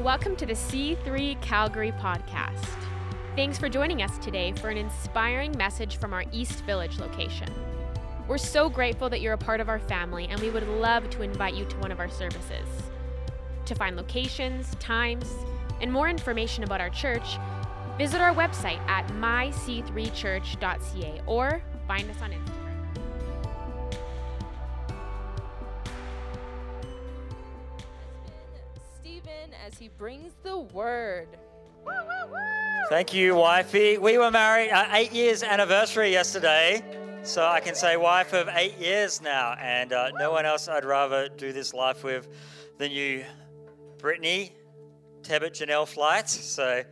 Welcome to the C3 Calgary podcast. Thanks for joining us today for an inspiring message from our East Village location. We're so grateful that you're a part of our family, and we would love to invite you to one of our services. To find locations, times, and more information about our church, visit our website at myc3church.ca or find us on Instagram. Word. Thank you, wifey. We were married uh, eight years anniversary yesterday, so I can say wife of eight years now, and uh, no one else I'd rather do this life with than you, Brittany, Tebet, Janelle Flight. So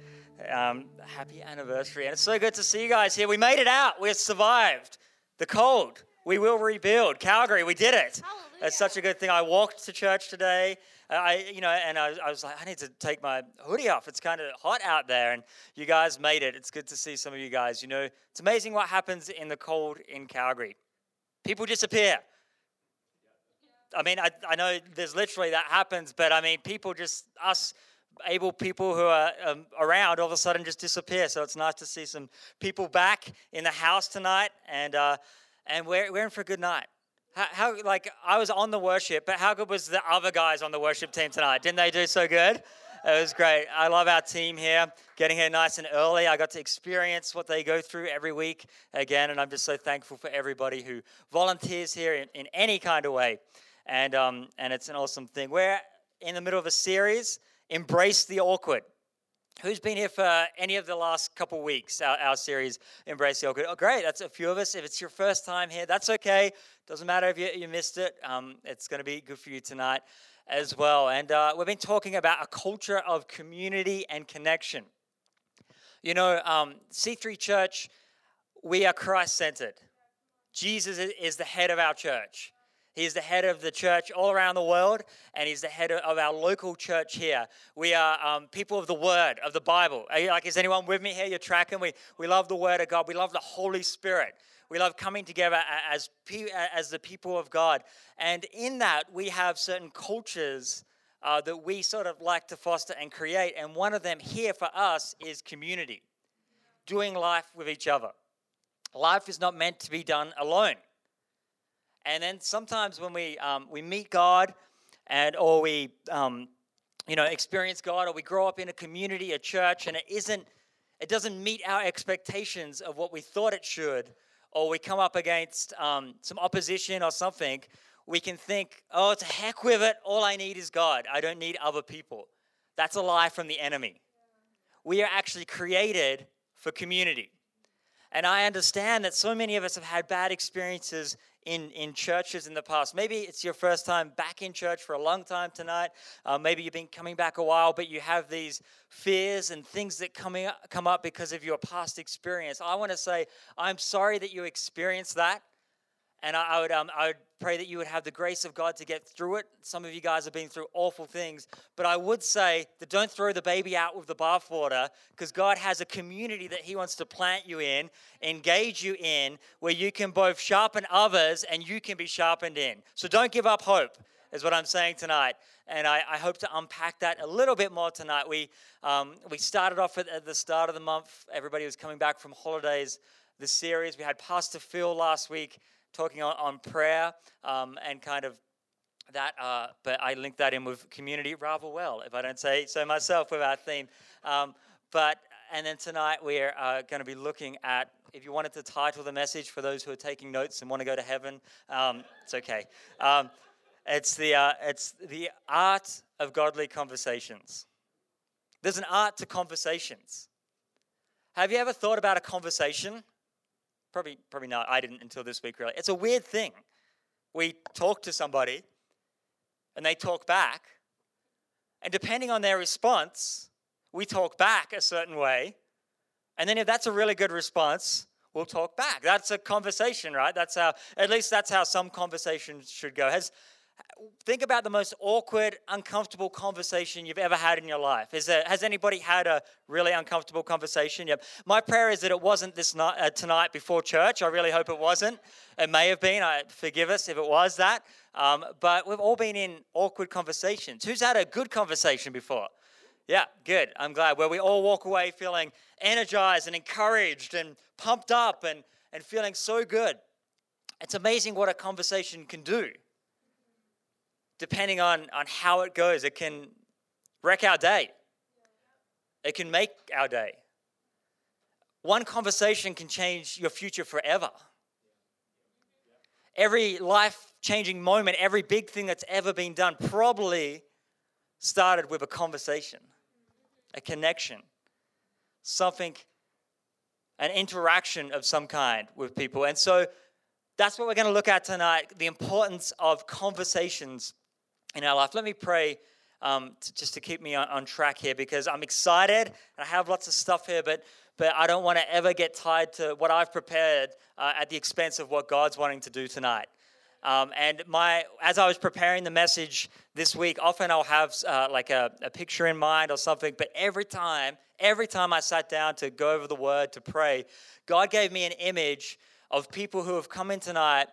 um, happy anniversary, and it's so good to see you guys here. We made it out. We survived the cold. We will rebuild Calgary. We did it. It's such a good thing. I walked to church today. I, you know, and I, I was like, I need to take my hoodie off. It's kind of hot out there, and you guys made it. It's good to see some of you guys. You know, it's amazing what happens in the cold in Calgary. People disappear. I mean, I, I know there's literally that happens, but I mean, people just us able people who are um, around all of a sudden just disappear. So it's nice to see some people back in the house tonight, and uh, and we're we're in for a good night. How, how, like I was on the worship, but how good was the other guys on the worship team tonight? Didn't they do so good? It was great. I love our team here, getting here nice and early. I got to experience what they go through every week again, and I'm just so thankful for everybody who volunteers here in, in any kind of way. And um, and it's an awesome thing. We're in the middle of a series, Embrace the Awkward. Who's been here for any of the last couple weeks, our, our series, Embrace the Awkward? Oh, great, that's a few of us. If it's your first time here, that's okay. Doesn't matter if you, you missed it. Um, it's going to be good for you tonight as well. And uh, we've been talking about a culture of community and connection. You know, um, C3 Church, we are Christ centered. Jesus is the head of our church. He's the head of the church all around the world, and he's the head of our local church here. We are um, people of the Word, of the Bible. You, like, is anyone with me here? You're tracking. We, we love the Word of God. We love the Holy Spirit. We love coming together as, as the people of God. And in that, we have certain cultures uh, that we sort of like to foster and create. And one of them here for us is community, doing life with each other. Life is not meant to be done alone. And then sometimes when we, um, we meet God and or we um, you know, experience God or we grow up in a community, a church, and it isn't, it doesn't meet our expectations of what we thought it should, or we come up against um, some opposition or something, we can think, oh, to heck with it. All I need is God. I don't need other people. That's a lie from the enemy. We are actually created for community. And I understand that so many of us have had bad experiences in, in churches in the past. Maybe it's your first time back in church for a long time tonight. Uh, maybe you've been coming back a while, but you have these fears and things that coming up, come up because of your past experience. I want to say, I'm sorry that you experienced that. And I, I would, um, I would pray that you would have the grace of God to get through it. Some of you guys have been through awful things, but I would say that don't throw the baby out with the bathwater because God has a community that He wants to plant you in, engage you in, where you can both sharpen others and you can be sharpened in. So don't give up hope, is what I'm saying tonight. And I, I hope to unpack that a little bit more tonight. We, um, we started off at, at the start of the month, everybody was coming back from holidays. The series, we had Pastor Phil last week talking on, on prayer um, and kind of that, uh, but I link that in with community rather well, if I don't say so myself, with our theme. Um, but and then tonight we're uh, going to be looking at. If you wanted to title the message for those who are taking notes and want to go to heaven, um, it's okay. Um, it's the uh, it's the art of godly conversations. There's an art to conversations. Have you ever thought about a conversation? Probably, probably not. I didn't until this week, really. It's a weird thing. We talk to somebody and they talk back. And depending on their response, we talk back a certain way. And then if that's a really good response, we'll talk back. That's a conversation, right? That's how, at least that's how some conversations should go. Has, think about the most awkward, uncomfortable conversation you've ever had in your life. There, has anybody had a really uncomfortable conversation? Yep. My prayer is that it wasn't this night, uh, tonight before church. I really hope it wasn't. It may have been. I forgive us if it was that. Um, but we've all been in awkward conversations. Who's had a good conversation before? Yeah, good. I'm glad. Where we all walk away feeling energized and encouraged and pumped up and, and feeling so good. It's amazing what a conversation can do. Depending on, on how it goes, it can wreck our day, it can make our day. One conversation can change your future forever. Every life changing moment, every big thing that's ever been done probably started with a conversation, a connection, something, an interaction of some kind with people. And so that's what we're going to look at tonight the importance of conversations in our life. Let me pray um, to, just to keep me on, on track here because I'm excited and I have lots of stuff here, but but I don't want to ever get tied to what I've prepared uh, at the expense of what God's wanting to do tonight. Um, and my, as I was preparing the message this week, often I'll have uh, like a, a picture in mind or something. But every time, every time I sat down to go over the word to pray, God gave me an image of people who have come in tonight,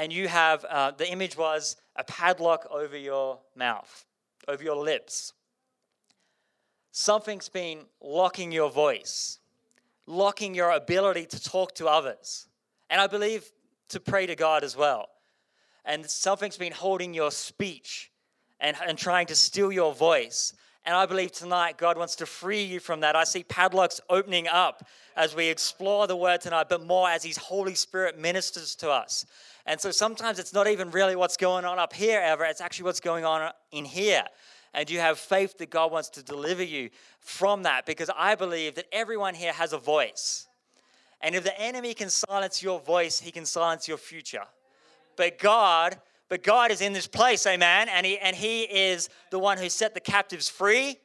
and you have uh, the image was a padlock over your mouth, over your lips. Something's been locking your voice locking your ability to talk to others. And I believe to pray to God as well. And something's been holding your speech and, and trying to steal your voice. And I believe tonight God wants to free you from that. I see padlocks opening up as we explore the word tonight, but more as His Holy Spirit ministers to us. And so sometimes it's not even really what's going on up here ever, it's actually what's going on in here and you have faith that God wants to deliver you from that because I believe that everyone here has a voice. And if the enemy can silence your voice, he can silence your future. But God, but God is in this place, amen. And he and he is the one who set the captives free.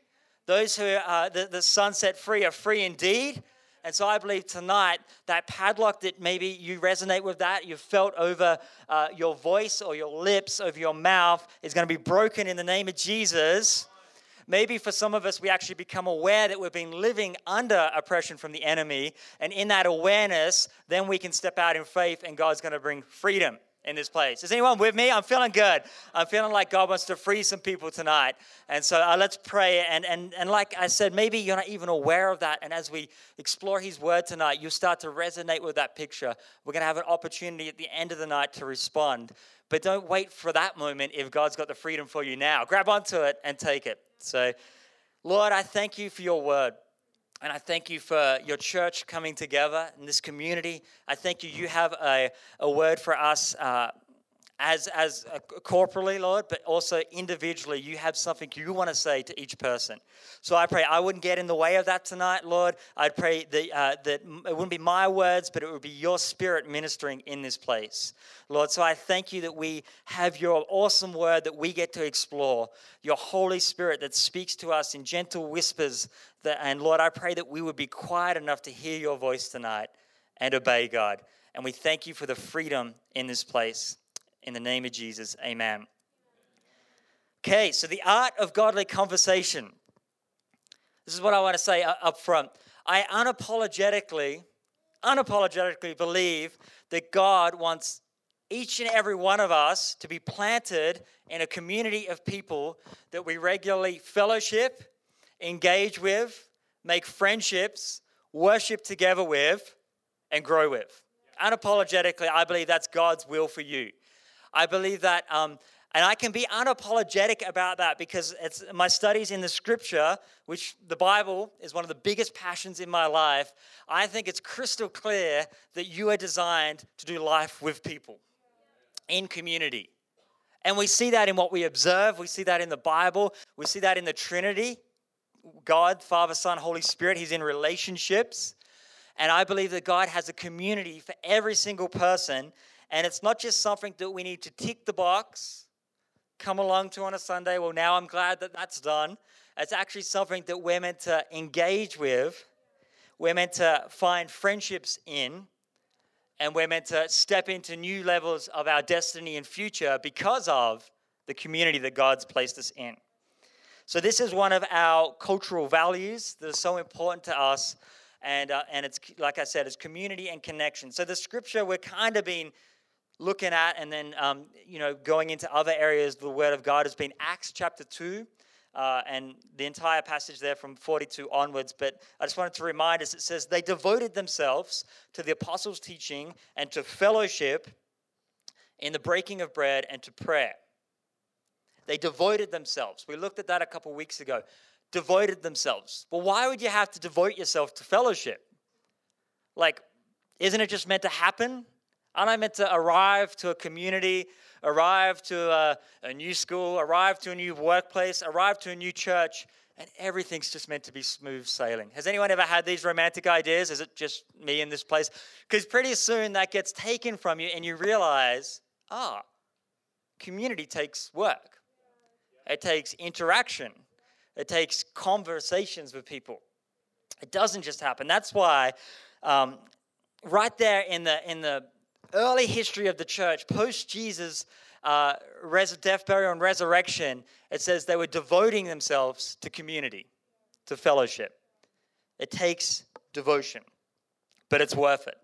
Those who uh, the, the Son set free are free indeed. And so I believe tonight that padlock that maybe you resonate with that, you've felt over uh, your voice or your lips, over your mouth, is going to be broken in the name of Jesus. Maybe for some of us, we actually become aware that we've been living under oppression from the enemy. And in that awareness, then we can step out in faith and God's going to bring freedom in this place. Is anyone with me? I'm feeling good. I'm feeling like God wants to free some people tonight. And so uh, let's pray. And, and, and like I said, maybe you're not even aware of that. And as we explore His Word tonight, you'll start to resonate with that picture. We're going to have an opportunity at the end of the night to respond. But don't wait for that moment if God's got the freedom for you now. Grab onto it and take it. So, Lord, I thank you for your Word. And I thank you for your church coming together in this community. I thank you. You have a, a word for us uh, as, as uh, corporally, Lord, but also individually. You have something you want to say to each person. So I pray I wouldn't get in the way of that tonight, Lord. I'd pray that, uh, that it wouldn't be my words, but it would be your spirit ministering in this place. Lord, so I thank you that we have your awesome word that we get to explore, your Holy Spirit that speaks to us in gentle whispers that, and Lord, I pray that we would be quiet enough to hear your voice tonight and obey God. And we thank you for the freedom in this place. In the name of Jesus, amen. Okay, so the art of godly conversation. This is what I want to say up front. I unapologetically, unapologetically believe that God wants each and every one of us to be planted in a community of people that we regularly fellowship engage with, make friendships, worship together with, and grow with. Unapologetically, I believe that's God's will for you. I believe that, um, and I can be unapologetic about that because it's my studies in the scripture, which the Bible is one of the biggest passions in my life. I think it's crystal clear that you are designed to do life with people in community. And we see that in what we observe, we see that in the Bible, we see that in the Trinity. God, Father, Son, Holy Spirit. He's in relationships. And I believe that God has a community for every single person. And it's not just something that we need to tick the box, come along to on a Sunday. Well, now I'm glad that that's done. It's actually something that we're meant to engage with, we're meant to find friendships in, and we're meant to step into new levels of our destiny and future because of the community that God's placed us in. So, this is one of our cultural values that are so important to us. And, uh, and it's, like I said, it's community and connection. So, the scripture we're kind of been looking at and then, um, you know, going into other areas, the Word of God has been Acts chapter 2. uh, and the entire passage there from 42 onwards. But I just wanted to remind us it says, They devoted themselves to the apostles' teaching and to fellowship in the breaking of bread and to prayer. They devoted themselves. We looked at that a couple weeks ago. Devoted themselves. Well, why would you have to devote yourself to fellowship? Like, isn't it just meant to happen? Aren't I meant to arrive to a community, arrive to a, a, new school, arrive to a new workplace, arrive to a new church, and everything's just meant to be smooth sailing? Has anyone ever had these romantic ideas? Is it just me in this place? Because pretty soon that gets taken from you, and you realize, ah, community takes work, it takes interaction, it takes conversations with people. It doesn't just happen. That's why um, right there in the in the early history of the church, post Jesus' uh, res- death, burial, and resurrection, it says they were devoting themselves to community, to fellowship. It takes devotion, but it's worth it.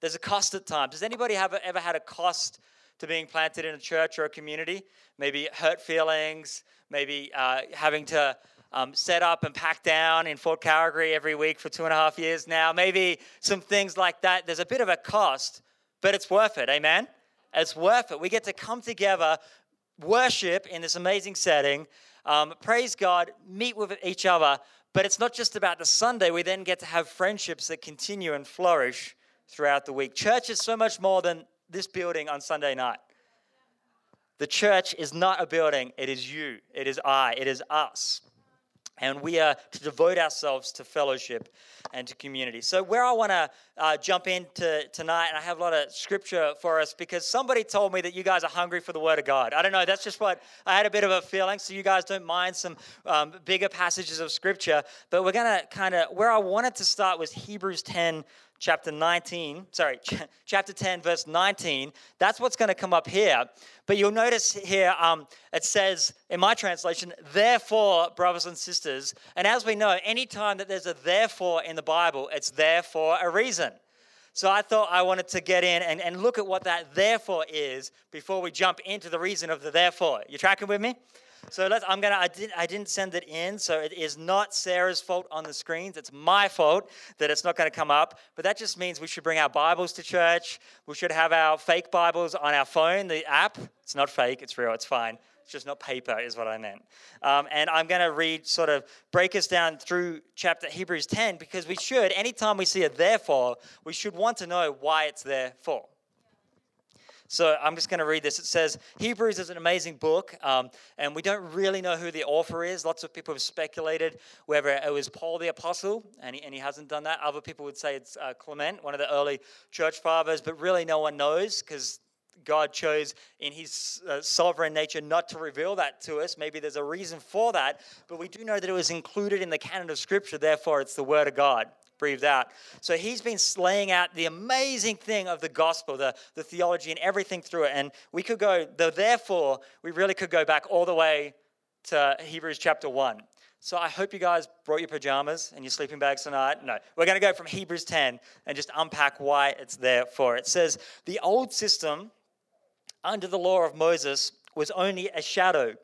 There's a cost at times. Does anybody have ever had a cost to being planted in a church or a community? Maybe hurt feelings, maybe uh, having to um, set up and pack down in Fort Calgary every week for two and a half years now. Maybe some things like that. There's a bit of a cost, but it's worth it. Amen? It's worth it. We get to come together, worship in this amazing setting, um, praise God, meet with each other. But it's not just about the Sunday. We then get to have friendships that continue and flourish throughout the week. Church is so much more than this building on Sunday night. The church is not a building, it is you, it is I, it is us. And we are to devote ourselves to fellowship and to community. So, where I want to uh, jump into tonight, and I have a lot of scripture for us because somebody told me that you guys are hungry for the Word of God. I don't know, that's just what I had a bit of a feeling. So, you guys don't mind some um, bigger passages of scripture. But we're going to kind of, where I wanted to start was Hebrews 10 chapter 19, sorry, chapter 10, verse 19. That's what's going to come up here. But you'll notice here um, it says, in my translation, therefore, brothers and sisters. And as we know, anytime that there's a therefore in the Bible, it's there for a reason. So I thought I wanted to get in and, and look at what that therefore is before we jump into the reason of the therefore. You tracking with me? So let's, I'm gonna. I didn't. I didn't send it in, so it is not Sarah's fault on the screens. It's my fault that it's not going to come up. But that just means we should bring our Bibles to church. We should have our fake Bibles on our phone, the app. It's not fake. It's real. It's fine. It's just not paper, is what I meant. Um, and I'm going to read, sort of break us down through chapter Hebrews 10 because we should, anytime we see a therefore, we should want to know why it's there for. So I'm just going to read this. It says Hebrews is an amazing book, um, and we don't really know who the author is. Lots of people have speculated whether it was Paul the Apostle, and he, and he hasn't done that. Other people would say it's uh, Clement, one of the early church fathers, but really no one knows because God chose in his uh, sovereign nature not to reveal that to us. Maybe there's a reason for that, but we do know that it was included in the canon of Scripture, therefore, it's the Word of God breathed out. So he's been laying out the amazing thing of the gospel, the, the theology, and everything through it. And we could go, the, therefore, we really could go back all the way to Hebrews chapter 1. So I hope you guys brought your pajamas and your sleeping bags tonight. No, we're going to go from Hebrews 10 and just unpack why it's there for. It says, The old system under the law of Moses was only a shadow,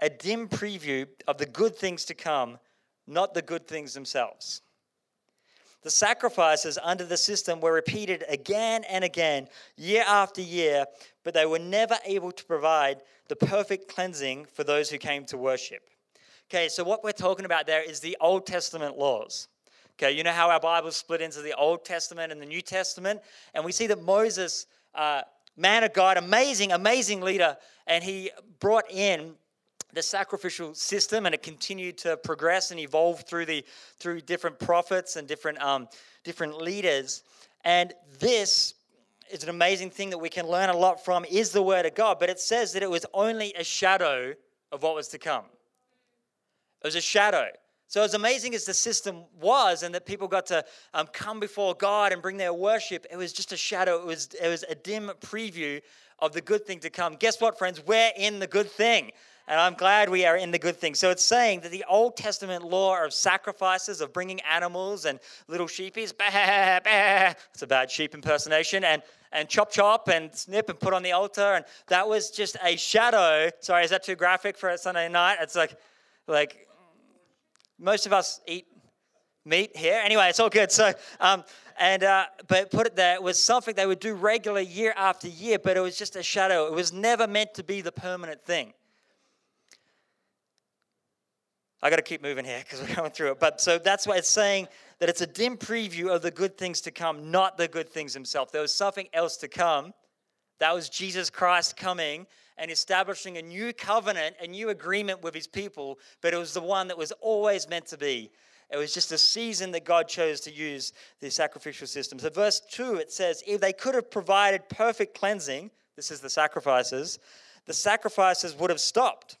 a dim preview of the good things to come, not the good things themselves. The sacrifices under the system were repeated again and again, year after year, but they were never able to provide the perfect cleansing for those who came to worship. Okay, so what we're talking about there is the Old Testament laws. Okay, you know how our Bible's split into the Old Testament and the New Testament? And we see that Moses, uh, man of God, amazing, amazing leader, and he brought in the sacrificial system and it continued to progress and evolve through the through different prophets and different um, different leaders. And this is an amazing thing that we can learn a lot from is the word of god but it says that it was only a shadow of what was to come. It was a shadow. So as amazing as the system was and that people got to um, come before god and bring their worship it was just a shadow. It was it was a dim preview of the good thing to come. Guess what friends? We're in the good thing and I'm glad we are in the good thing. So it's saying that the Old Testament law of sacrifices, of bringing animals and little sheepies, bah, bah, it's a bad sheep impersonation, and, and chop chop and snip and put on the altar. And that was just a shadow. Sorry, is that too graphic for a Sunday night? It's like, Like, most of us eat meat here. Anyway, it's all good. So, um, and uh, but put it there, it was something they would do regularly year after year, but it was just a shadow. It was never meant to be the permanent thing. I got to keep moving here because we're going through it. But so that's why it's saying that it's a dim preview of the good things to come, not the good things himself. There was something else to come. That was Jesus Christ coming and establishing a new covenant, a new agreement with his people, but it was the one that was always meant to be. It was just a season that God chose to use the sacrificial system. So, verse 2, it says, If they could have provided perfect cleansing, this is the sacrifices, the sacrifices would have stopped,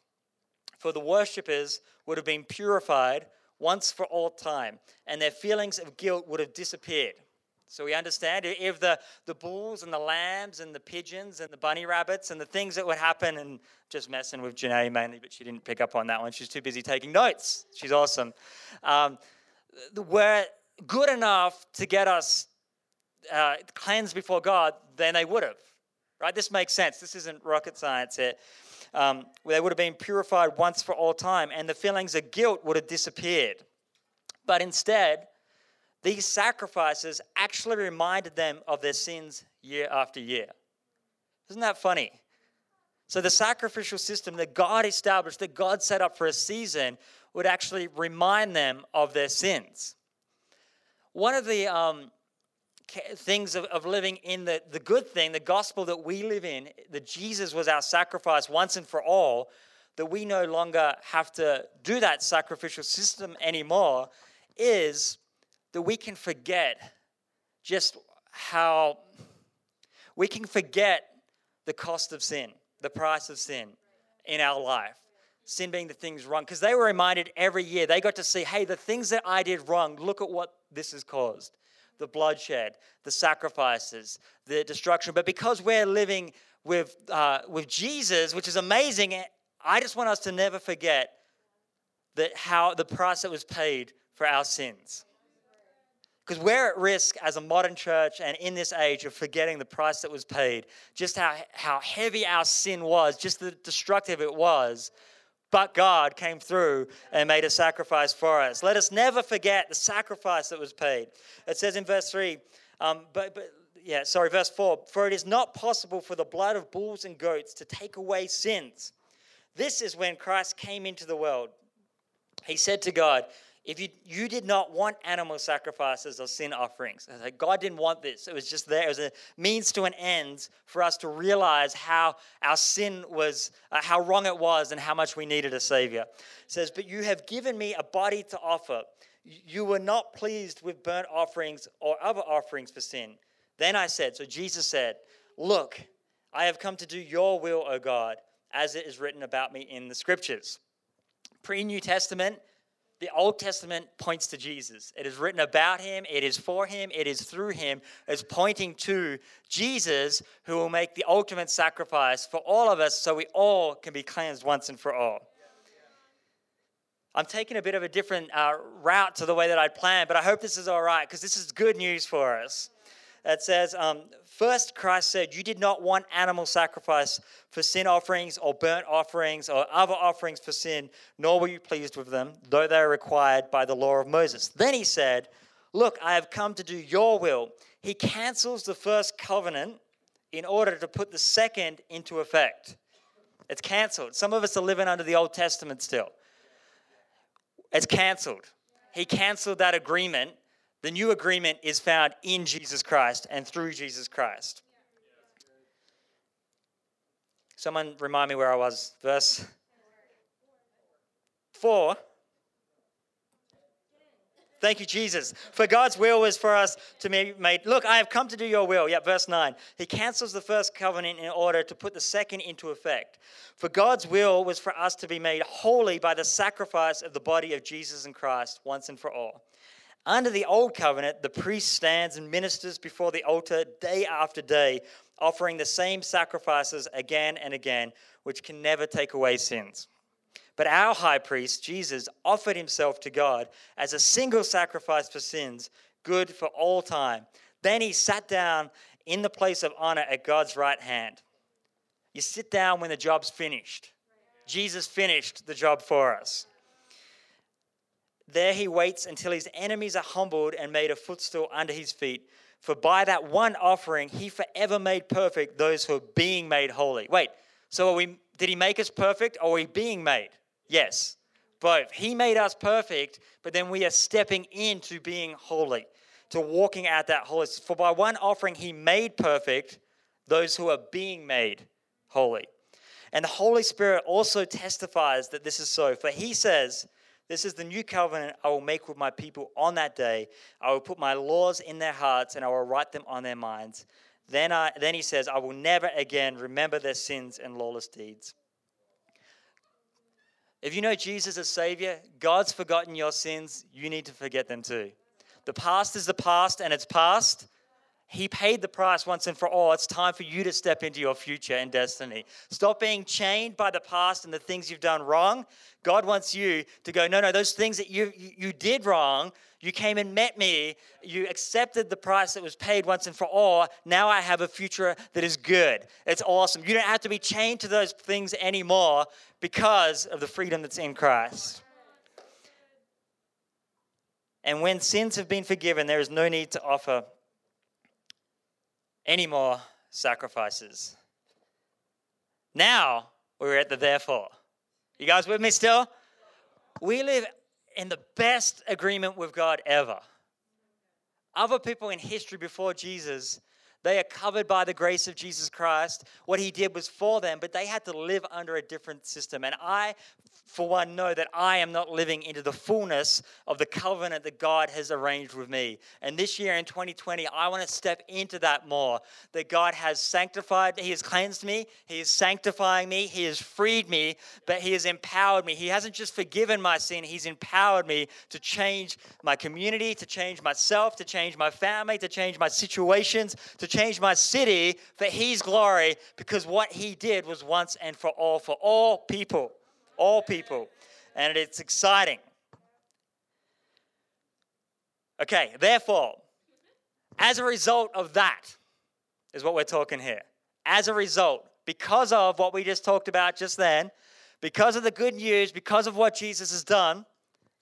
for the worshippers would have been purified once for all time, and their feelings of guilt would have disappeared. So we understand if the, the bulls and the lambs and the pigeons and the bunny rabbits and the things that would happen, and just messing with Janae mainly, but she didn't pick up on that one. She's too busy taking notes. She's awesome. Um, were good enough to get us uh, cleansed before God, then they would have. Right? This makes sense. This isn't rocket science here. Um, they would have been purified once for all time, and the feelings of guilt would have disappeared. But instead, these sacrifices actually reminded them of their sins year after year. Isn't that funny? So, the sacrificial system that God established, that God set up for a season, would actually remind them of their sins. One of the um, things of, of living in the, the good thing, the gospel that we live in, that Jesus was our sacrifice once and for all, that we no longer have to do that sacrificial system anymore, is that we can forget just how we can forget the cost of sin, the price of sin in our life. Sin being the things wrong. Because they were reminded every year, they got to see, hey, the things that I did wrong, look at what this has caused the bloodshed, the sacrifices, the destruction. But because we're living with, uh, with Jesus, which is amazing, I just want us to never forget that how the price that was paid for our sins. Because we're at risk as a modern church and in this age of forgetting the price that was paid, just how, how heavy our sin was, just the destructive it was. But God came through and made a sacrifice for us. Let us never forget the sacrifice that was paid. It says in verse 3, um, but, but yeah, sorry, verse 4 For it is not possible for the blood of bulls and goats to take away sins. This is when Christ came into the world. He said to God, if you, you did not want animal sacrifices or sin offerings, like God didn't want this. It was just there. It was a means to an end for us to realize how our sin was, uh, how wrong it was, and how much we needed a Savior. It says, But you have given me a body to offer. You were not pleased with burnt offerings or other offerings for sin. Then I said, So Jesus said, Look, I have come to do your will, O God, as it is written about me in the scriptures. Pre New Testament, the Old Testament points to Jesus. It is written about him, it is for him, it is through him. It's pointing to Jesus who will make the ultimate sacrifice for all of us so we all can be cleansed once and for all. I'm taking a bit of a different uh, route to the way that I'd planned, but I hope this is all right because this is good news for us. It says, um, First, Christ said, You did not want animal sacrifice for sin offerings or burnt offerings or other offerings for sin, nor were you pleased with them, though they are required by the law of Moses. Then he said, Look, I have come to do your will. He cancels the first covenant in order to put the second into effect. It's canceled. Some of us are living under the Old Testament still. It's canceled. He canceled that agreement the new agreement is found in Jesus Christ and through Jesus Christ. Someone remind me where I was. Verse 4. Thank you, Jesus. For God's will was for us to be made. Look, I have come to do your will. Yeah, verse 9. He cancels the first covenant in order to put the second into effect. For God's will was for us to be made holy by the sacrifice of the body of Jesus and Christ once and for all. Under the old covenant, the priest stands and ministers before the altar day after day, offering the same sacrifices again and again, which can never take away sins. But our high priest, Jesus, offered himself to God as a single sacrifice for sins, good for all time. Then he sat down in the place of honor at God's right hand. You sit down when the job's finished. Jesus finished the job for us. There he waits until his enemies are humbled and made a footstool under his feet. For by that one offering, he forever made perfect those who are being made holy. Wait, so are we, did he make us perfect or are we being made? Yes, both. He made us perfect, but then we are stepping into being holy, to walking out that holiness. For by one offering, he made perfect those who are being made holy. And the Holy Spirit also testifies that this is so. For he says, This is the new covenant I will make with my people on that day. I will put my laws in their hearts and I will write them on their minds. Then, I, then he says, I will never again remember their sins and lawless deeds. If you know Jesus as Savior, God's forgotten your sins, you need to forget them too. The past is the past and it's past. He paid the price once and for all. It's time for you to step into your future and destiny. Stop being chained by the past and the things you've done wrong. God wants you to go, no, no, those things that you, you, did wrong, you came and met me, you accepted the price that was paid once and for all. Now I have a future that is good. It's awesome. You don't have to be chained to those things anymore because of the freedom that's in Christ. And when sins have been forgiven, there is no need to offer any more sacrifices. Now we're at the therefore. You guys with me still? We live in the best agreement with God ever. Other people in history before Jesus, they are covered by the grace of Jesus Christ. What he did was for them, but they had to live under a different system. And I for one, know that I am not living into the fullness of the covenant that God has arranged with me. And this year in 2020, I want to step into that more. That God has sanctified, He has cleansed me, He is sanctifying me, He has freed me, but He has empowered me. He hasn't just forgiven my sin, He's empowered me to change my community, to change myself, to change my family, to change my situations, to change my city for His glory, because what He did was once and for all, for all people all people. And it's exciting. Okay, therefore, as a result of that, is what we're talking here. As a result, because of what we just talked about just then, because of the good news, because of what Jesus has done,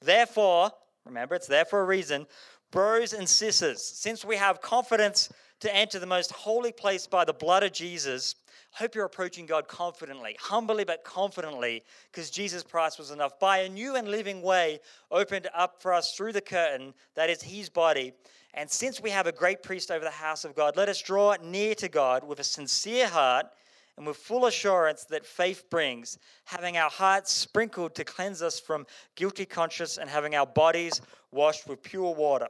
therefore, remember it's there for a reason, bros and sisters, since we have confidence to enter the most holy place by the blood of Jesus, hope you're approaching God confidently, humbly but confidently, because Jesus' price was enough. By a new and living way opened up for us through the curtain, that is his body. And since we have a great priest over the house of God, let us draw near to God with a sincere heart and with full assurance that faith brings, having our hearts sprinkled to cleanse us from guilty conscience and having our bodies washed with pure water.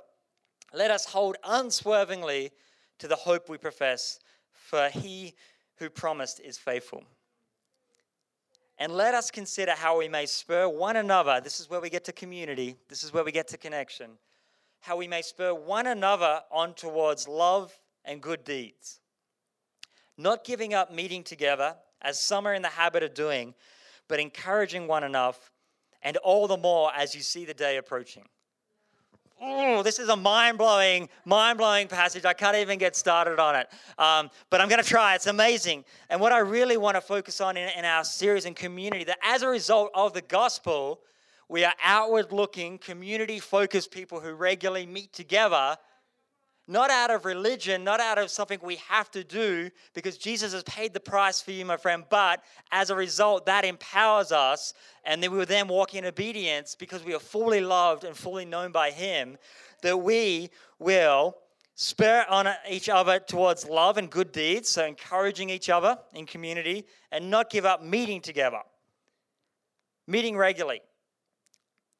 Let us hold unswervingly to the hope we profess, for he who promised is faithful. And let us consider how we may spur one another. This is where we get to community, this is where we get to connection. How we may spur one another on towards love and good deeds. Not giving up meeting together, as some are in the habit of doing, but encouraging one another, and all the more as you see the day approaching oh, this is a mind blowing, mind blowing passage. I can't even get started on it. Um, but I'm going to try. It's amazing. And what I really want to focus on in, in our series and community, that as a result of the gospel, we are outward looking, community focused people who regularly meet together not out of religion, not out of something we have to do, because Jesus has paid the price for you, my friend. But as a result, that empowers us, and then we will then walk in obedience because we are fully loved and fully known by Him, that we will spur on each other towards love and good deeds, so encouraging each other in community, and not give up meeting together, meeting regularly.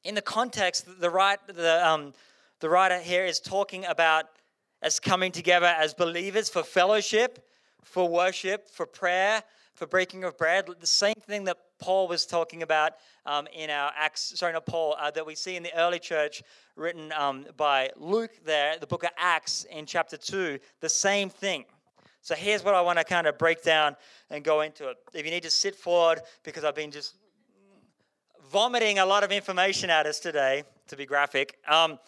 In the context, the, right, the, um, the writer here is talking about as coming together as believers for fellowship, for worship, for prayer, for breaking of bread. The same thing that Paul was talking about um, in our Acts, sorry, not Paul, uh, that we see in the early church written um, by Luke there, the book of Acts in chapter 2, the same thing. So here's what I want to kind of break down and go into it. If you need to sit forward, because I've been just vomiting a lot of information at us today, to be graphic. Um,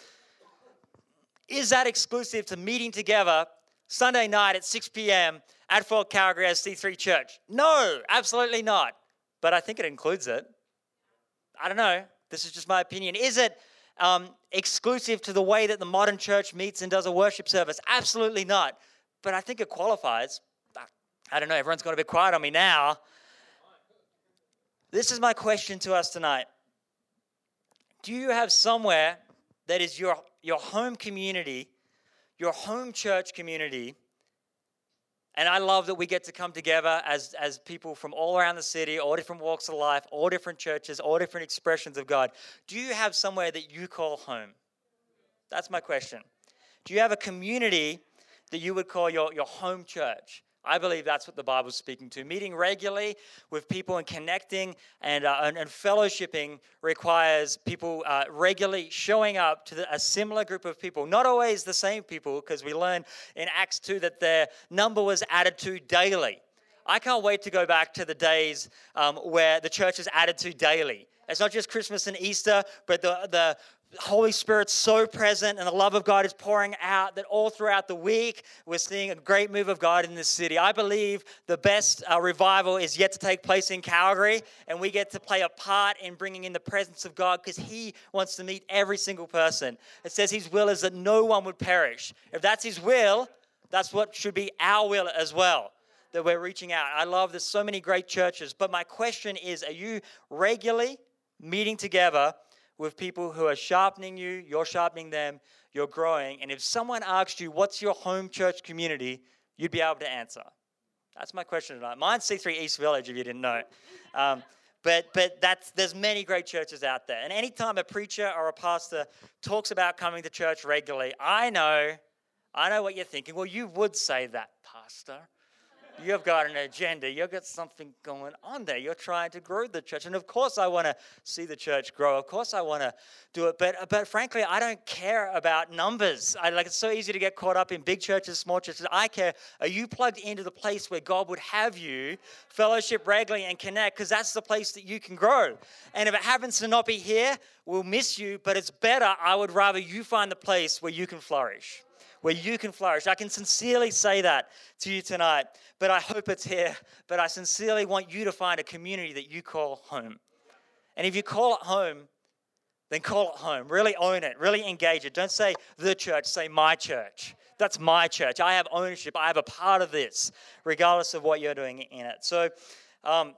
is that exclusive to meeting together Sunday night at 6 p.m. at Fort Calgary as C3 Church? No, absolutely not. But I think it includes it. I don't know. This is just my opinion. Is it um, exclusive to the way that the modern church meets and does a worship service. Absolutely not. But I think it qualifies. I don't know, everyone's got a bit quiet on me now. This is my question to us tonight. Do you have somewhere that is your, your home community, your home church community? And I love that we get to come together as, as people from all around the city, all different walks of life, all different churches, all different expressions of God. Do you have somewhere that you call home? That's my question. Do you have a community that you would call your, your home church? I believe that's what the Bible's speaking to. Meeting regularly with people and connecting and, uh, and, and, fellowshipping requires people uh, regularly showing up to the, a similar group of people. Not always the same people, because we learn in Acts 2 that their number was added to daily. I can't wait to go back to the days um, where the church is added to daily. It's not just Christmas and Easter, but the, the Holy Spirit's so present and the love of God is pouring out that all throughout the week we're seeing a great move of God in this city. I believe the best uh, revival is yet to take place in Calgary and we get to play a part in bringing in the presence of God because He wants to meet every single person. It says His will is that no one would perish. If that's His will, that's what should be our will as well that we're reaching out. I love there's so many great churches, but my question is are you regularly meeting together? With people who are sharpening you, you're sharpening them, you're growing. And if someone asked you, What's your home church community? you'd be able to answer. That's my question tonight. Mine's C3 East Village, if you didn't know. Um, but but that's there's many great churches out there. And anytime a preacher or a pastor talks about coming to church regularly, I know, I know what you're thinking. Well, you would say that, pastor. You've got an agenda. You've got something going on there. You're trying to grow the church. And of course, I want to see the church grow. Of course, I want to do it. But, but frankly, I don't care about numbers. I, like It's so easy to get caught up in big churches, small churches. I care. Are you plugged into the place where God would have you fellowship regularly and connect? Because that's the place that you can grow. And if it happens to not be here, we'll miss you. But it's better. I would rather you find the place where you can flourish where you can flourish. I can sincerely say that to you tonight, but I hope it's here. But I sincerely want you to find a community that you call home. And if you call it home, then call it home. Really own it. Really engage it. Don't say the church, say my church. That's my church. I have ownership. I have a part of this, regardless of what you're doing in it. So, um,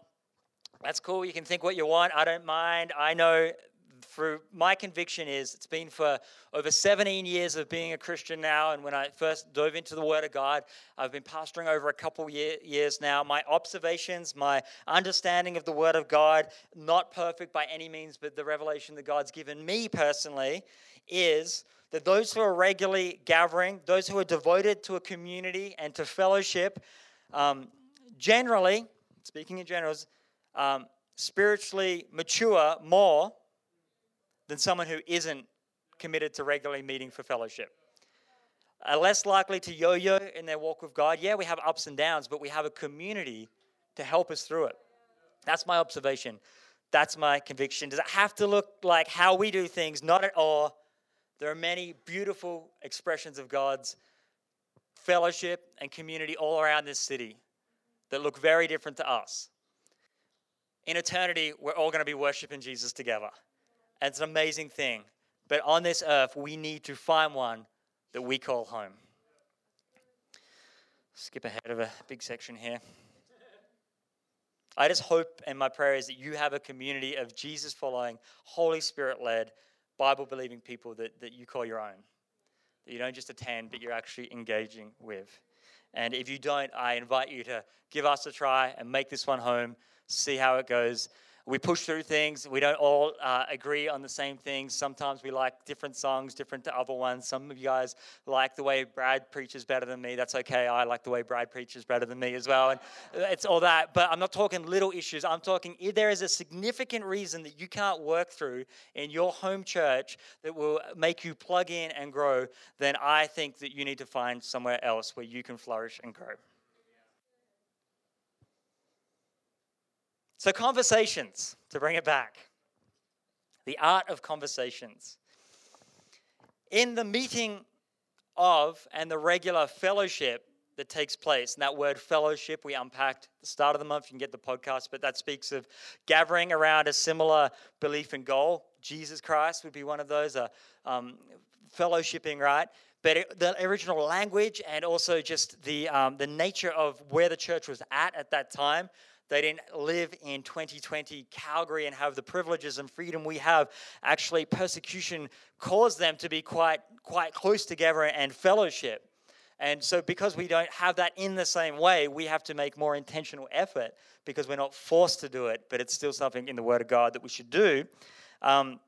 that's cool. You can think what you want. I don't mind. I know through my conviction is it's been for over 17 years of being a Christian now. And when I first dove into the Word of God, I've been pastoring over a couple year, years now. My observations, my understanding of the Word of God, not perfect by any means, but the revelation that God's given me personally is that those who are regularly gathering, those who are devoted to a community and to fellowship, um, generally, speaking in generals, um, spiritually mature more than someone who isn't committed to regularly meeting for fellowship. Are less likely to yo yo in their walk with God. Yeah, we have ups and downs, but we have a community to help us through it. That's my observation. That's my conviction. Does it have to look like how we do things? Not at all. There are many beautiful expressions of God's fellowship and community all around this city that look very different to us. In eternity, we're all going to be worshiping Jesus together. It's an amazing thing. But on this earth, we need to find one that we call home. Skip ahead of a big section here. I just hope and my prayer is that you have a community of Jesus following, Holy Spirit led, Bible believing people that, that you call your own. That you don't just attend, but you're actually engaging with. And if you don't, I invite you to give us a try and make this one home, see how it goes we push through things. We don't all uh, agree on the same things. Sometimes we like different songs, different to other ones. Some of you guys like the way Brad preaches better than me. That's okay. I like the way Brad preaches better than me as well. And it's all that. But I'm not talking little issues. I'm talking if there is a significant reason that you can't work through in your home church that will make you plug in and grow, then I think that you need to find somewhere else where you can flourish and grow. So, conversations, to bring it back, the art of conversations. In the meeting of and the regular fellowship that takes place, and that word fellowship we unpacked the start of the month, you can get the podcast, but that speaks of gathering around a similar belief and goal, Jesus Christ would be one of those, uh, um, fellowshipping, right? But it, the original language and also just the, um, the nature of where the church was at at that time, they didn't live in 2020 Calgary and have the privileges and freedom we have. Actually, persecution caused them to be quite, quite close together and fellowship. And so, because we don't have that in the same way, we have to make more intentional effort because we're not forced to do it, but it's still something in the Word of God that we should do. Um,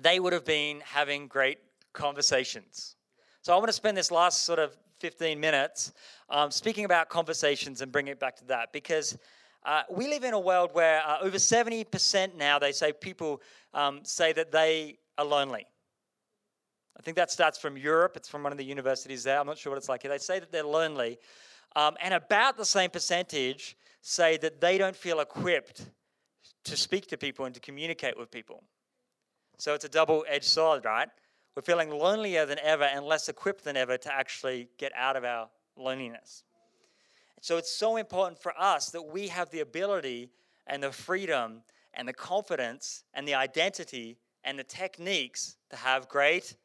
they would have been having great conversations. So, I want to spend this last sort of 15 minutes um, speaking about conversations and bring it back to that because uh, we live in a world where uh, over 70% now they say people um, say that they are lonely. I think that starts from Europe. It's from one of the universities there. I'm not sure what it's like here. They say that they're lonely. Um, and about the same percentage say that they don't feel equipped to speak to people and to communicate with people. So it's a double edged sword, right? We're feeling lonelier than ever and less equipped than ever to actually get out of our loneliness. So it's so important for us that we have the ability and the freedom and the confidence and the identity and the techniques to have great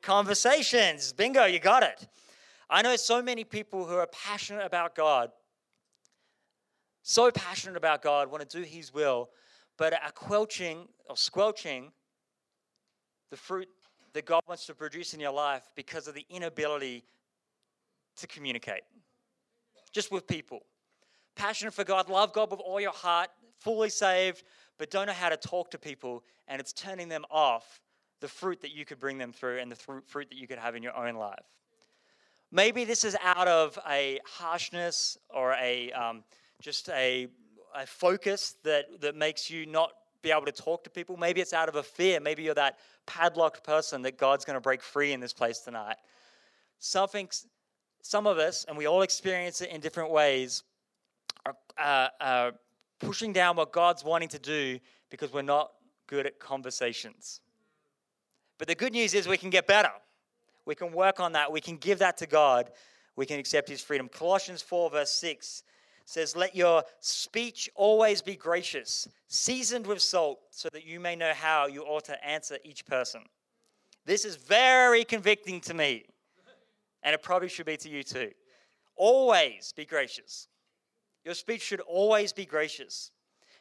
conversations. Bingo, you got it. I know so many people who are passionate about God, so passionate about God, want to do His will, but are quelching or squelching the fruit that God wants to produce in your life because of the inability to communicate just with people. Passionate for God, love God with all your heart, fully saved, but don't know how to talk to people, and it's turning them off the fruit that you could bring them through and the fruit that you could have in your own life. Maybe this is out of a harshness or a um, just a, a focus that, that makes you not be able to talk to people. Maybe it's out of a fear. Maybe you're that padlocked person that God's going to break free in this place tonight. Something, some of us, and we all experience it in different ways, are uh, pushing down what God's wanting to do because we're not good at conversations. But the good news is we can get better. We can work on that. We can give that to God. We can accept His freedom. Colossians 4, verse 6 says, Let your speech always be gracious, seasoned with salt, so that you may know how you ought to answer each person. This is very convicting to me, and it probably should be to you too. Always be gracious. Your speech should always be gracious.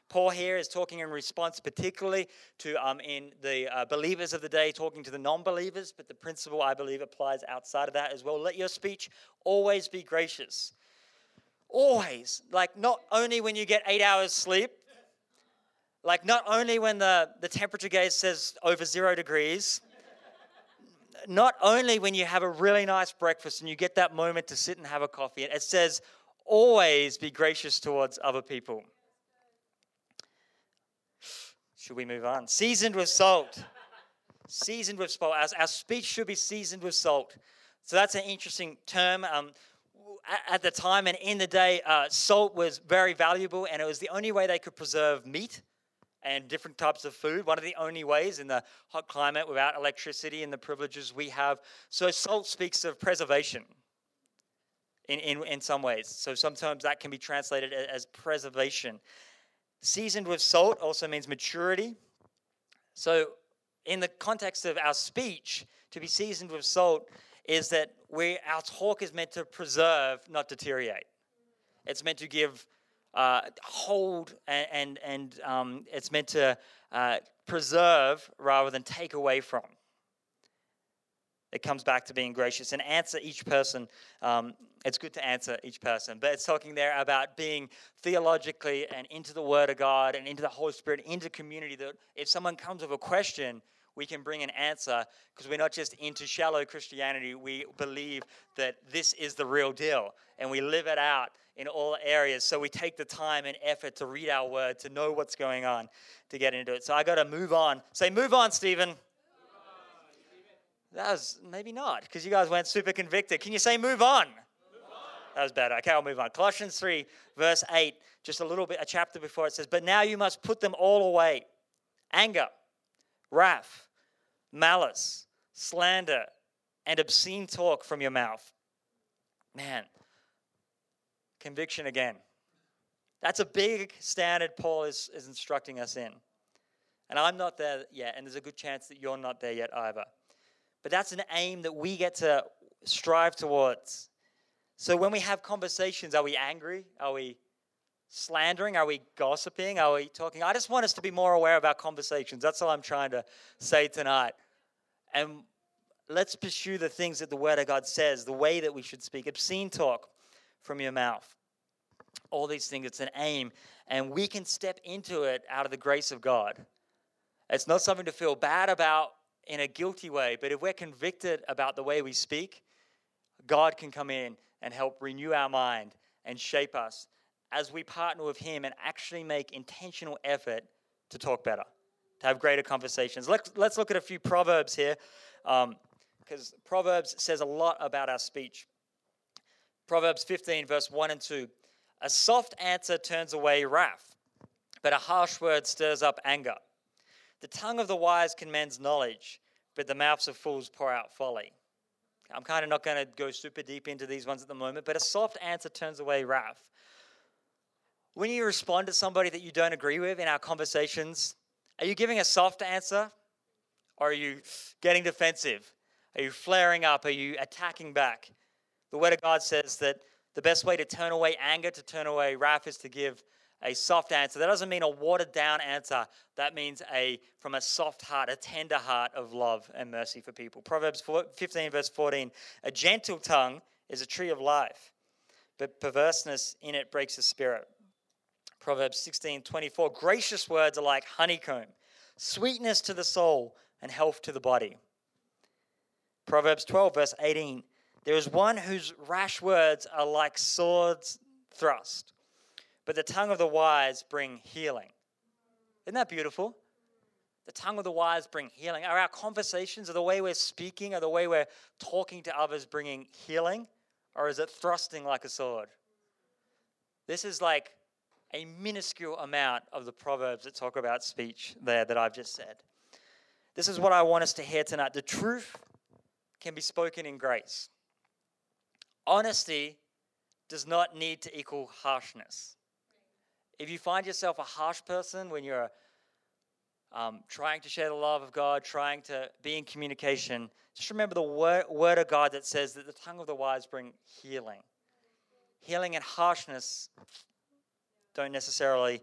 Paul here is talking in response, particularly to um, in the uh, believers of the day, talking to the non-believers. But the principle, I believe, applies outside of that as well. Let your speech always be gracious. Always, like not only when you get eight hours sleep, like not only when the, the temperature gauge says over zero degrees, not only when you have a really nice breakfast and you get that moment to sit and have a coffee. It says always be gracious towards other people. Should we move on? Seasoned with salt. seasoned with salt. Our, our speech should be seasoned with salt. So that's an interesting term. Um, at the time and in the day, uh, salt was very valuable, and it was the only way they could preserve meat and different types of food. One of the only ways in the hot climate without electricity and the privileges we have. So, salt speaks of preservation in, in, in some ways. So, sometimes that can be translated as preservation. Seasoned with salt also means maturity. So, in the context of our speech, to be seasoned with salt is that we, our talk is meant to preserve, not deteriorate. It's meant to give uh, hold and, and, and um, it's meant to uh, preserve rather than take away from it comes back to being gracious and answer each person. Um, it's good to answer each person, but it's talking there about being theologically and into the Word of God and into the Holy Spirit, into community. That if someone comes with a question, we can bring an answer because we're not just into shallow Christianity. We believe that this is the real deal and we live it out in all areas. So we take the time and effort to read our word, to know what's going on, to get into it. So I got to move on. Say, move on, Stephen. That was maybe not, because you guys went super convicted. Can you say move on? move on? That was better. Okay, I'll move on. Colossians 3, verse 8, just a little bit, a chapter before it says, But now you must put them all away anger, wrath, malice, slander, and obscene talk from your mouth. Man, conviction again. That's a big standard Paul is, is instructing us in. And I'm not there yet, and there's a good chance that you're not there yet either. But that's an aim that we get to strive towards. So when we have conversations, are we angry? Are we slandering? Are we gossiping? Are we talking? I just want us to be more aware of our conversations. That's all I'm trying to say tonight. And let's pursue the things that the Word of God says, the way that we should speak. Obscene talk from your mouth. All these things, it's an aim, and we can step into it out of the grace of God. It's not something to feel bad about in a guilty way, but if we're convicted about the way we speak, God can come in and help renew our mind and shape us as we partner with Him and actually make intentional effort to talk better, to have greater conversations. Let's, let's look at a few proverbs here, because um, Proverbs says a lot about our speech. Proverbs 15, verse 1 and 2. A soft answer turns away wrath, but a harsh word stirs up anger. The tongue of the wise commends knowledge, but the mouths of fools pour out folly. I'm kind of not going to go super deep into these ones at the moment, but a soft answer turns away wrath. When you respond to somebody that you don't agree with in our conversations, are you giving a soft answer or are you getting defensive? Are you flaring up? Are you attacking back? The Word of God says that the best way to turn away anger, to turn away wrath, is to give a soft answer. That doesn't mean a watered down answer. That means a from a soft heart, a tender heart of love and mercy for people. Proverbs 15, verse 14 A gentle tongue is a tree of life, but perverseness in it breaks the spirit. Proverbs 16, 24 Gracious words are like honeycomb, sweetness to the soul, and health to the body. Proverbs 12, verse 18 There is one whose rash words are like swords thrust but the tongue of the wise bring healing. Isn't that beautiful? The tongue of the wise bring healing. Are our conversations, are the way we're speaking, are the way we're talking to others bringing healing? Or is it thrusting like a sword? This is like a minuscule amount of the proverbs that talk about speech there that I've just said. This is what I want us to hear tonight. The truth can be spoken in grace. Honesty does not need to equal harshness. If you find yourself a harsh person when you're um, trying to share the love of God, trying to be in communication, just remember the word, word of God that says that the tongue of the wise bring healing. Healing and harshness don't necessarily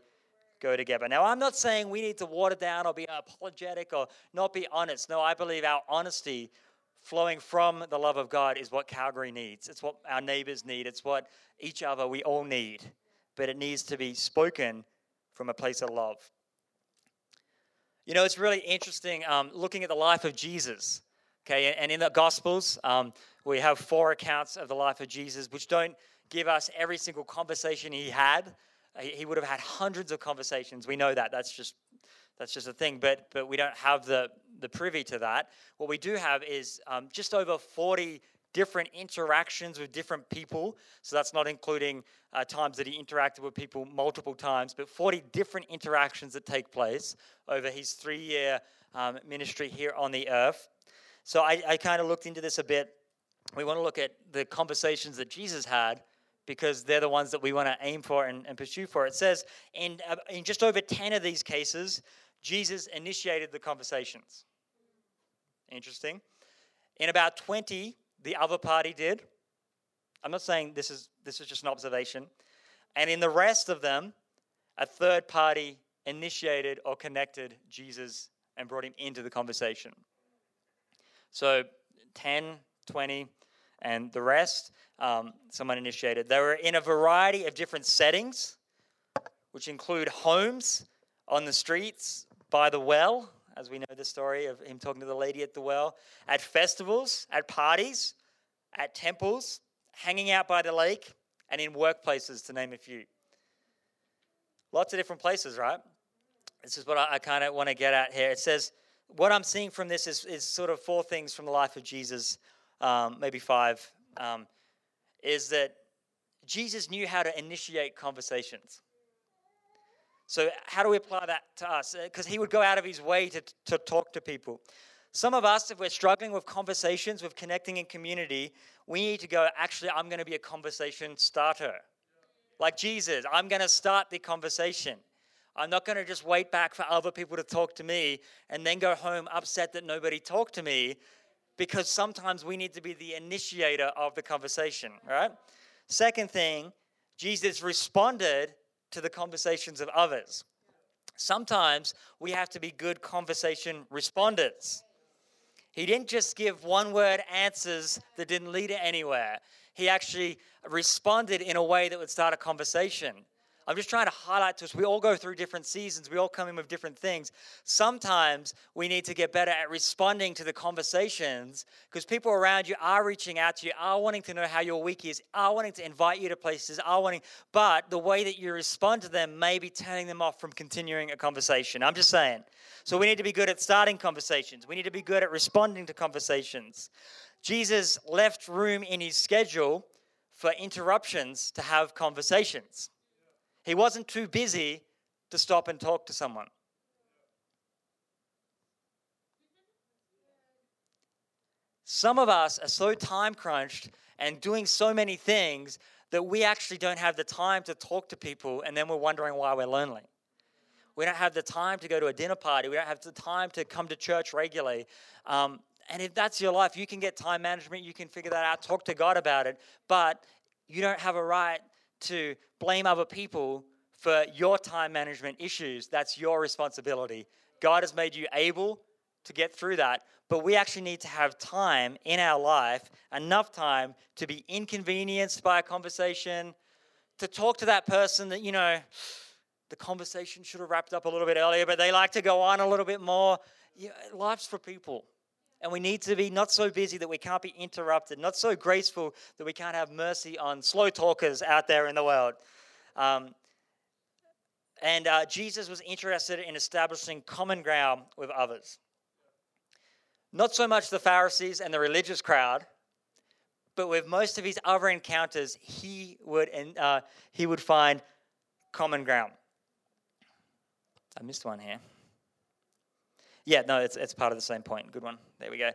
go together. Now, I'm not saying we need to water down or be apologetic or not be honest. No, I believe our honesty flowing from the love of God is what Calgary needs. It's what our neighbors need. It's what each other, we all need but it needs to be spoken from a place of love. You know, it's really interesting um, looking at the life of Jesus. Okay, and in the Gospels, um, we have four accounts of the life of Jesus, which don't give us every single conversation he had. He would have had hundreds of conversations. We know that. That's just that's just a thing. But but we don't have the the privy to that. What we do have is um, just over forty different interactions with different people. So that's not including uh, times that he interacted with people multiple times, but 40 different interactions that take place over his three year um, ministry here on the earth. So I, I kind of looked into this a bit. We want to look at the conversations that Jesus had because they're the ones that we want to aim for and, and pursue for. It says in, uh, in just over 10 of these cases, Jesus initiated the conversations. Interesting. In about 20, the other party did. I'm not saying this is this is just an observation. And in the rest of them, a third party initiated or connected Jesus and brought him into the conversation. So 10, 20, and the rest, um, someone initiated. They were in a variety of different settings, which include homes, on the streets, by the well, as we know the story of him talking to the lady at the well, at festivals, at parties, at temples, hanging out by the lake, and in workplaces, to name a few. Lots of different places, right? This is what I, I kind of want to get at here. It says, what I'm seeing from this is, is sort of four things from the life of Jesus, um, maybe five, um, is that Jesus knew how to initiate conversations. So, how do we apply that to us? Because uh, he would go out of his way to, to talk to people. Some of us, if we're struggling with conversations, with connecting in community, we need to go, actually, I'm going to be a conversation starter. Like Jesus, I'm going to start the conversation. I'm not going to just wait back for other people to talk to me and then go home upset that nobody talked to me because sometimes we need to be the initiator of the conversation, right? Second thing, Jesus responded to the conversations of others. Sometimes we have to be good conversation responders. He didn't just give one word answers that didn't lead it anywhere. He actually responded in a way that would start a conversation. I'm just trying to highlight to us we all go through different seasons, we all come in with different things. Sometimes we need to get better at responding to the conversations because people around you are reaching out to you, are wanting to know how your week is, are wanting to invite you to places, are wanting, but the way that you respond to them may be turning them off from continuing a conversation. I'm just saying. So we need to be good at starting conversations, we need to be good at responding to conversations. Jesus left room in his schedule for interruptions to have conversations. He wasn't too busy to stop and talk to someone. Some of us are so time crunched and doing so many things that we actually don't have the time to talk to people, and then we're wondering why we're lonely. We don't have the time to go to a dinner party. We don't have the time to come to church regularly. Um, and if that's your life, you can get time management, you can figure that out, talk to God about it, but you don't have a right to blame other people for your time management issues. That's your responsibility. God has made you able to get through that, but we actually need to have time in our life, enough time to be inconvenienced by a conversation, to talk to that person that, you know, the conversation should have wrapped up a little bit earlier, but they like to go on a little bit more. Yeah, life's for people. And we need to be not so busy that we can't be interrupted, not so graceful that we can't have mercy on slow talkers out there in the world. Um, and uh, Jesus was interested in establishing common ground with others. Not so much the Pharisees and the religious crowd, but with most of his other encounters, he would, uh, he would find common ground. I missed one here. Yeah, no, it's, it's part of the same point. Good one. There we go.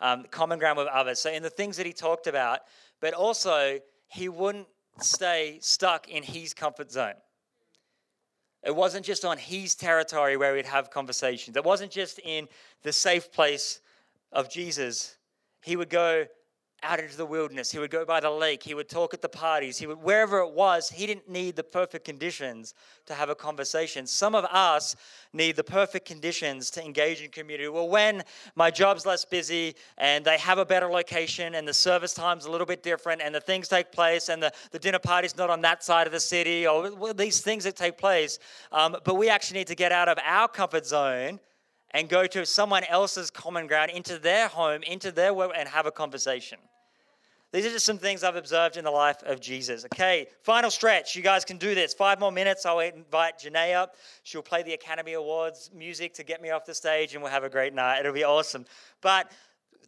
Um, common ground with others. So, in the things that he talked about, but also he wouldn't stay stuck in his comfort zone. It wasn't just on his territory where we'd have conversations. It wasn't just in the safe place of Jesus. He would go out into the wilderness. He would go by the lake. He would talk at the parties. He would wherever it was. He didn't need the perfect conditions to have a conversation. Some of us need the perfect conditions to engage in community. Well, when my job's less busy and they have a better location and the service time's a little bit different and the things take place and the, the dinner party's not on that side of the city or well, these things that take place. Um, but we actually need to get out of our comfort zone and go to someone else's common ground, into their home, into their work, and have a conversation. These are just some things I've observed in the life of Jesus. Okay, final stretch. You guys can do this. Five more minutes. I'll invite Janae up. She'll play the Academy Awards music to get me off the stage, and we'll have a great night. It'll be awesome. But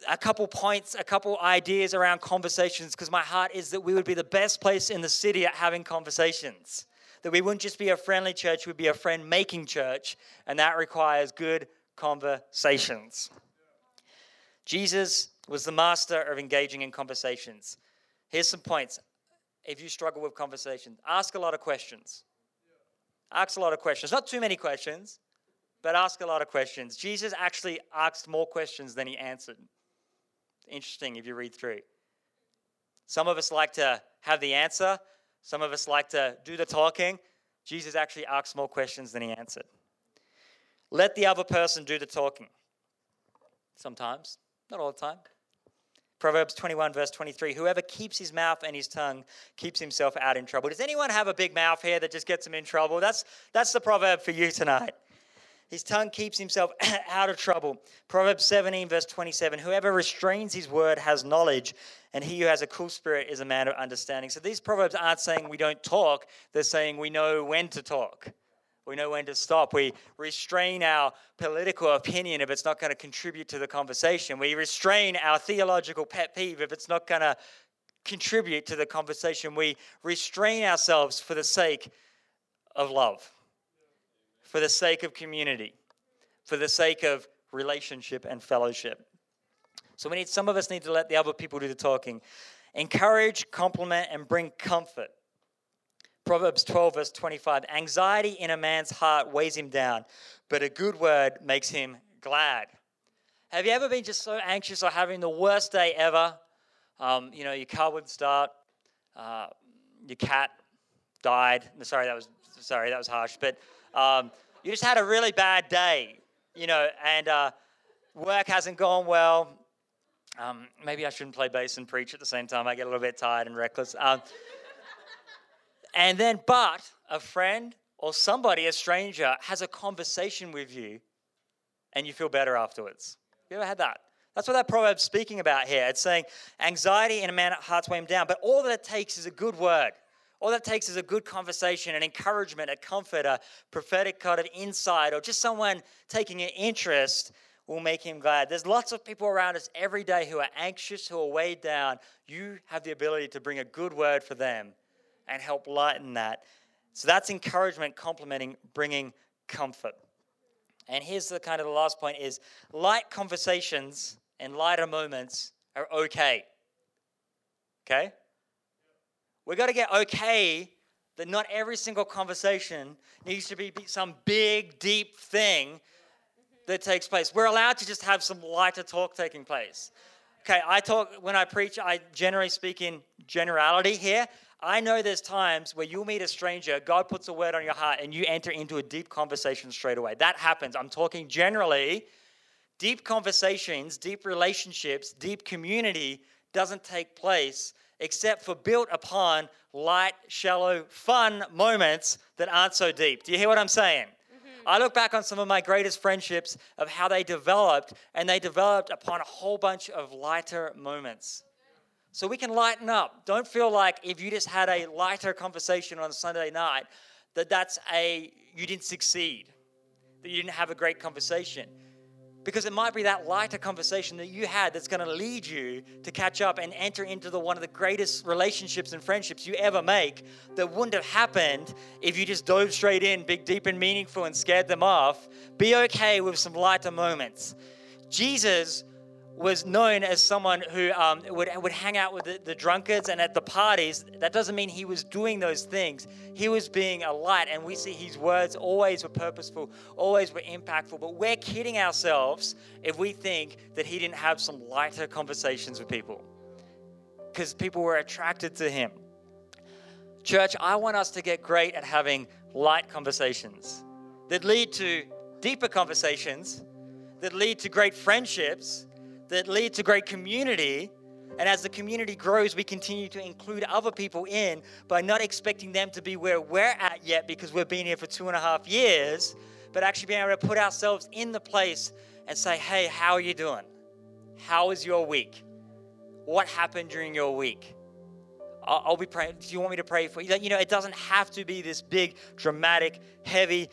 a couple points, a couple ideas around conversations, because my heart is that we would be the best place in the city at having conversations. That we wouldn't just be a friendly church, we'd be a friend making church, and that requires good conversations. Jesus was the master of engaging in conversations. Here's some points. If you struggle with conversations, ask a lot of questions. Ask a lot of questions. Not too many questions, but ask a lot of questions. Jesus actually asked more questions than he answered. Interesting if you read through. Some of us like to have the answer, some of us like to do the talking. Jesus actually asked more questions than he answered. Let the other person do the talking. Sometimes, not all the time. Proverbs 21, verse 23 Whoever keeps his mouth and his tongue keeps himself out in trouble. Does anyone have a big mouth here that just gets him in trouble? That's, that's the proverb for you tonight. His tongue keeps himself out of trouble. Proverbs 17, verse 27 Whoever restrains his word has knowledge, and he who has a cool spirit is a man of understanding. So these proverbs aren't saying we don't talk, they're saying we know when to talk. We know when to stop. We restrain our political opinion if it's not going to contribute to the conversation. We restrain our theological pet peeve if it's not going to contribute to the conversation. We restrain ourselves for the sake of love, for the sake of community, for the sake of relationship and fellowship. So we need some of us need to let the other people do the talking. Encourage, compliment, and bring comfort Proverbs 12, verse 25 Anxiety in a man's heart weighs him down, but a good word makes him glad. Have you ever been just so anxious or having the worst day ever? Um, you know, your car wouldn't start, uh, your cat died. Sorry, that was sorry, that was harsh. But um, you just had a really bad day, you know, and uh, work hasn't gone well. Um, maybe I shouldn't play bass and preach at the same time. I get a little bit tired and reckless. Um, and then, but a friend or somebody, a stranger, has a conversation with you and you feel better afterwards. You ever had that? That's what that proverb's speaking about here. It's saying anxiety in a man's heart's weigh him down, but all that it takes is a good word. All that takes is a good conversation, an encouragement, a comfort, a prophetic kind of insight, or just someone taking an interest will make him glad. There's lots of people around us every day who are anxious, who are weighed down. You have the ability to bring a good word for them and help lighten that. So that's encouragement complimenting bringing comfort. And here's the kind of the last point is light conversations and lighter moments are okay. Okay? We got to get okay that not every single conversation needs to be some big, deep thing that takes place. We're allowed to just have some lighter talk taking place. Okay, I talk, when I preach, I generally speak in generality here. I know there's times where you'll meet a stranger, God puts a word on your heart, and you enter into a deep conversation straight away. That happens. I'm talking generally. Deep conversations, deep relationships, deep community doesn't take place except for built upon light, shallow, fun moments that aren't so deep. Do you hear what I'm saying? Mm-hmm. I look back on some of my greatest friendships of how they developed, and they developed upon a whole bunch of lighter moments. So we can lighten up. Don't feel like if you just had a lighter conversation on Sunday night, that that's a you didn't succeed, that you didn't have a great conversation. Because it might be that lighter conversation that you had that's going to lead you to catch up and enter into the one of the greatest relationships and friendships you ever make that wouldn't have happened if you just dove straight in, big, deep, and meaningful and scared them off. Be okay with some lighter moments. Jesus was known as someone who um, would, would hang out with the, the, drunkards and at the parties. That doesn't mean he was doing those things. He was being a light, and we see his words always were purposeful, always were impactful. But we're kidding ourselves if we think that he didn't have some lighter conversations with people because people were attracted to him. Church, I want us to get great at having light conversations that lead to deeper conversations, that lead to great friendships that lead to great community. And as the community grows, we continue to include other people in by not expecting them to be where we're at yet because we've been here for two and a half years, but actually being able to put ourselves in the place and say, hey, how are you doing? How was your week? What happened during your week? I'll, I'll be praying. Do you want me to pray for you? You know, it doesn't have to be this big, dramatic, heavy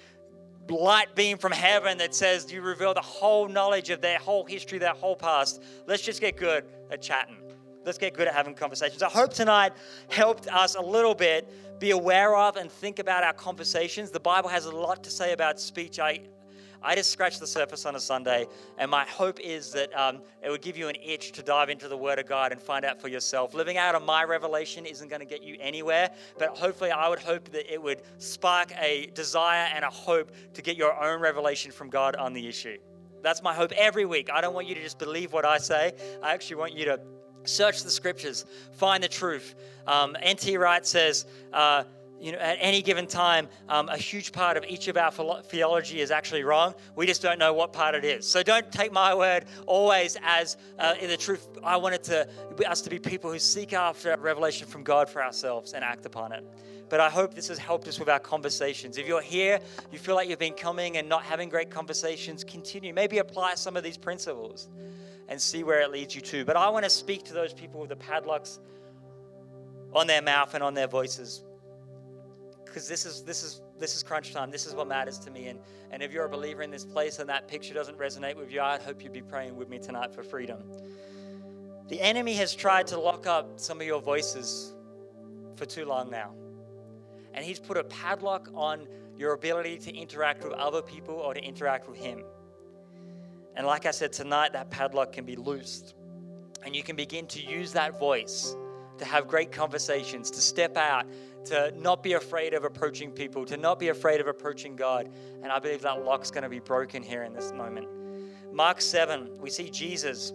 light beam from heaven that says you reveal the whole knowledge of their whole history, their whole past. Let's just get good at chatting. Let's get good at having conversations. I hope tonight helped us a little bit be aware of and think about our conversations. The Bible has a lot to say about speech. I, I just scratched the surface on a Sunday, and my hope is that um, it would give you an itch to dive into the Word of God and find out for yourself. Living out of my revelation isn't going to get you anywhere, but hopefully, I would hope that it would spark a desire and a hope to get your own revelation from God on the issue. That's my hope every week. I don't want you to just believe what I say, I actually want you to search the scriptures, find the truth. Um, N.T. Wright says, uh, you know, at any given time, um, a huge part of each of our theology is actually wrong. We just don't know what part it is. So don't take my word always as uh, in the truth. I wanted to us to be people who seek after revelation from God for ourselves and act upon it. But I hope this has helped us with our conversations. If you're here, you feel like you've been coming and not having great conversations, continue. Maybe apply some of these principles and see where it leads you to. But I want to speak to those people with the padlocks on their mouth and on their voices because this is this is this is crunch time. This is what matters to me. And and if you're a believer in this place and that picture doesn't resonate with you, I'd hope you'd be praying with me tonight for freedom. The enemy has tried to lock up some of your voices for too long now. And he's put a padlock on your ability to interact with other people or to interact with him. And like I said, tonight that padlock can be loosed. And you can begin to use that voice to have great conversations, to step out to not be afraid of approaching people, to not be afraid of approaching God. And I believe that lock's going to be broken here in this moment. Mark 7, we see Jesus.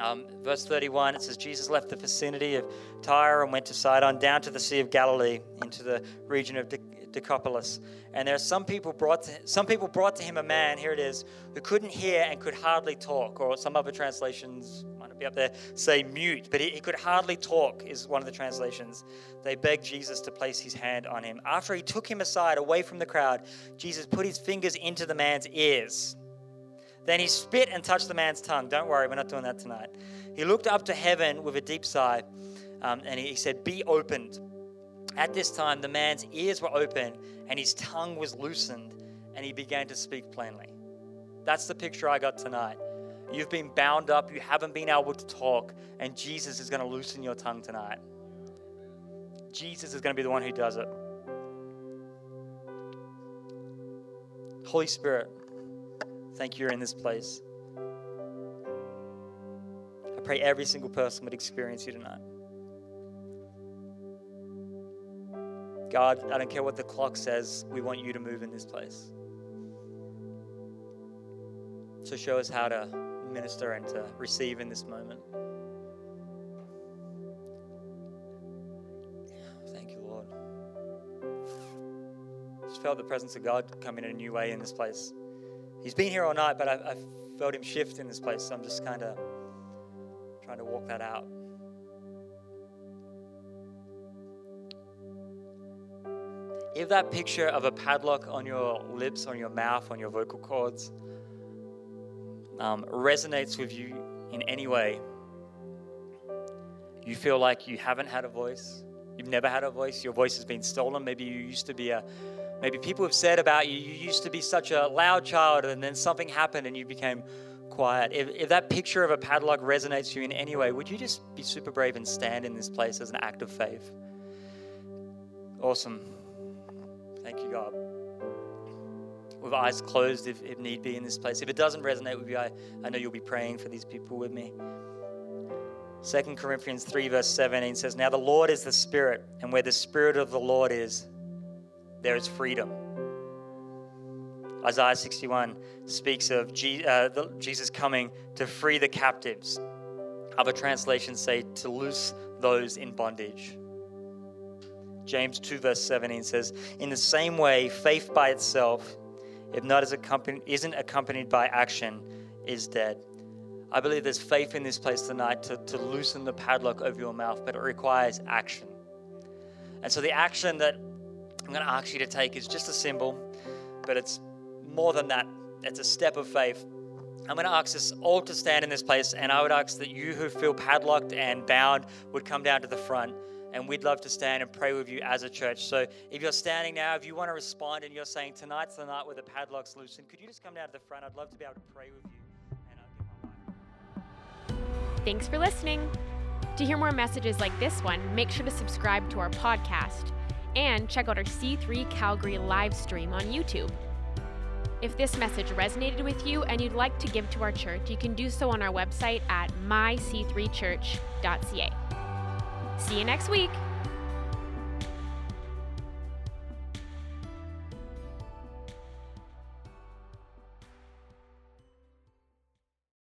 Um, verse 31, it says, Jesus left the vicinity of Tyre and went to Sidon, down to the Sea of Galilee, into the region of De- Decapolis. And there are some people brought to, some people brought to him a man, here it is, who couldn't hear and could hardly talk, or some other translations be up there say mute, but he, he could hardly talk is one of the translations. They begged Jesus to place his hand on him. After he took him aside away from the crowd, Jesus put his fingers into the man's ears. Then he spit and touched the man's tongue. Don't worry, we're not doing that tonight. He looked up to heaven with a deep sigh um, and he said, Be opened. At this time, the man's ears were open and his tongue was loosened, and he began to speak plainly. That's the picture I got tonight. You've been bound up, you haven't been able to talk, and Jesus is going to loosen your tongue tonight. Jesus is going to be the one who does it. Holy Spirit, thank you you're in this place. I pray every single person would experience you tonight. God, I don't care what the clock says, we want you to move in this place. So show us how to minister and to receive in this moment. Thank you, Lord. Just felt the presence of God come in a new way in this place. He's been here all night, but I, I felt him shift in this place, so I'm just kind of trying to walk that out. if that picture of a padlock on your lips, on your mouth, on your vocal cords um, resonates with you in any way, you feel like you haven't had a voice, you've never had a voice, your voice has been stolen. Maybe you used to be a, maybe people have said about you, you used to be such a loud child and then something happened and you became quiet. If, if that picture of a padlock resonates with you in any way, would you just be super brave and stand in this place as an act of faith? Awesome. Thank you, God. With eyes closed, if, if need be, in this place. If it doesn't resonate with you, I, I know you'll be praying for these people with me. 2 Corinthians 3, verse 17 says, Now the Lord is the Spirit, and where the Spirit of the Lord is, there is freedom. Isaiah 61 speaks of uh, Jesus coming to free the captives. Other translations say to loose those in bondage. James 2, verse 17 says, In the same way, faith by itself, if not as accompanied, isn't accompanied by action, is dead. I believe there's faith in this place tonight to, to loosen the padlock over your mouth, but it requires action. And so the action that I'm going to ask you to take is just a symbol, but it's more than that. It's a step of faith. I'm going to ask us all to stand in this place, and I would ask that you who feel padlocked and bound would come down to the front and we'd love to stand and pray with you as a church. So if you're standing now, if you want to respond and you're saying, Tonight's the night where the padlock's loosened, could you just come down to the front? I'd love to be able to pray with you. Thanks for listening. To hear more messages like this one, make sure to subscribe to our podcast and check out our C3 Calgary live stream on YouTube. If this message resonated with you and you'd like to give to our church, you can do so on our website at myc3church.ca. See you next week.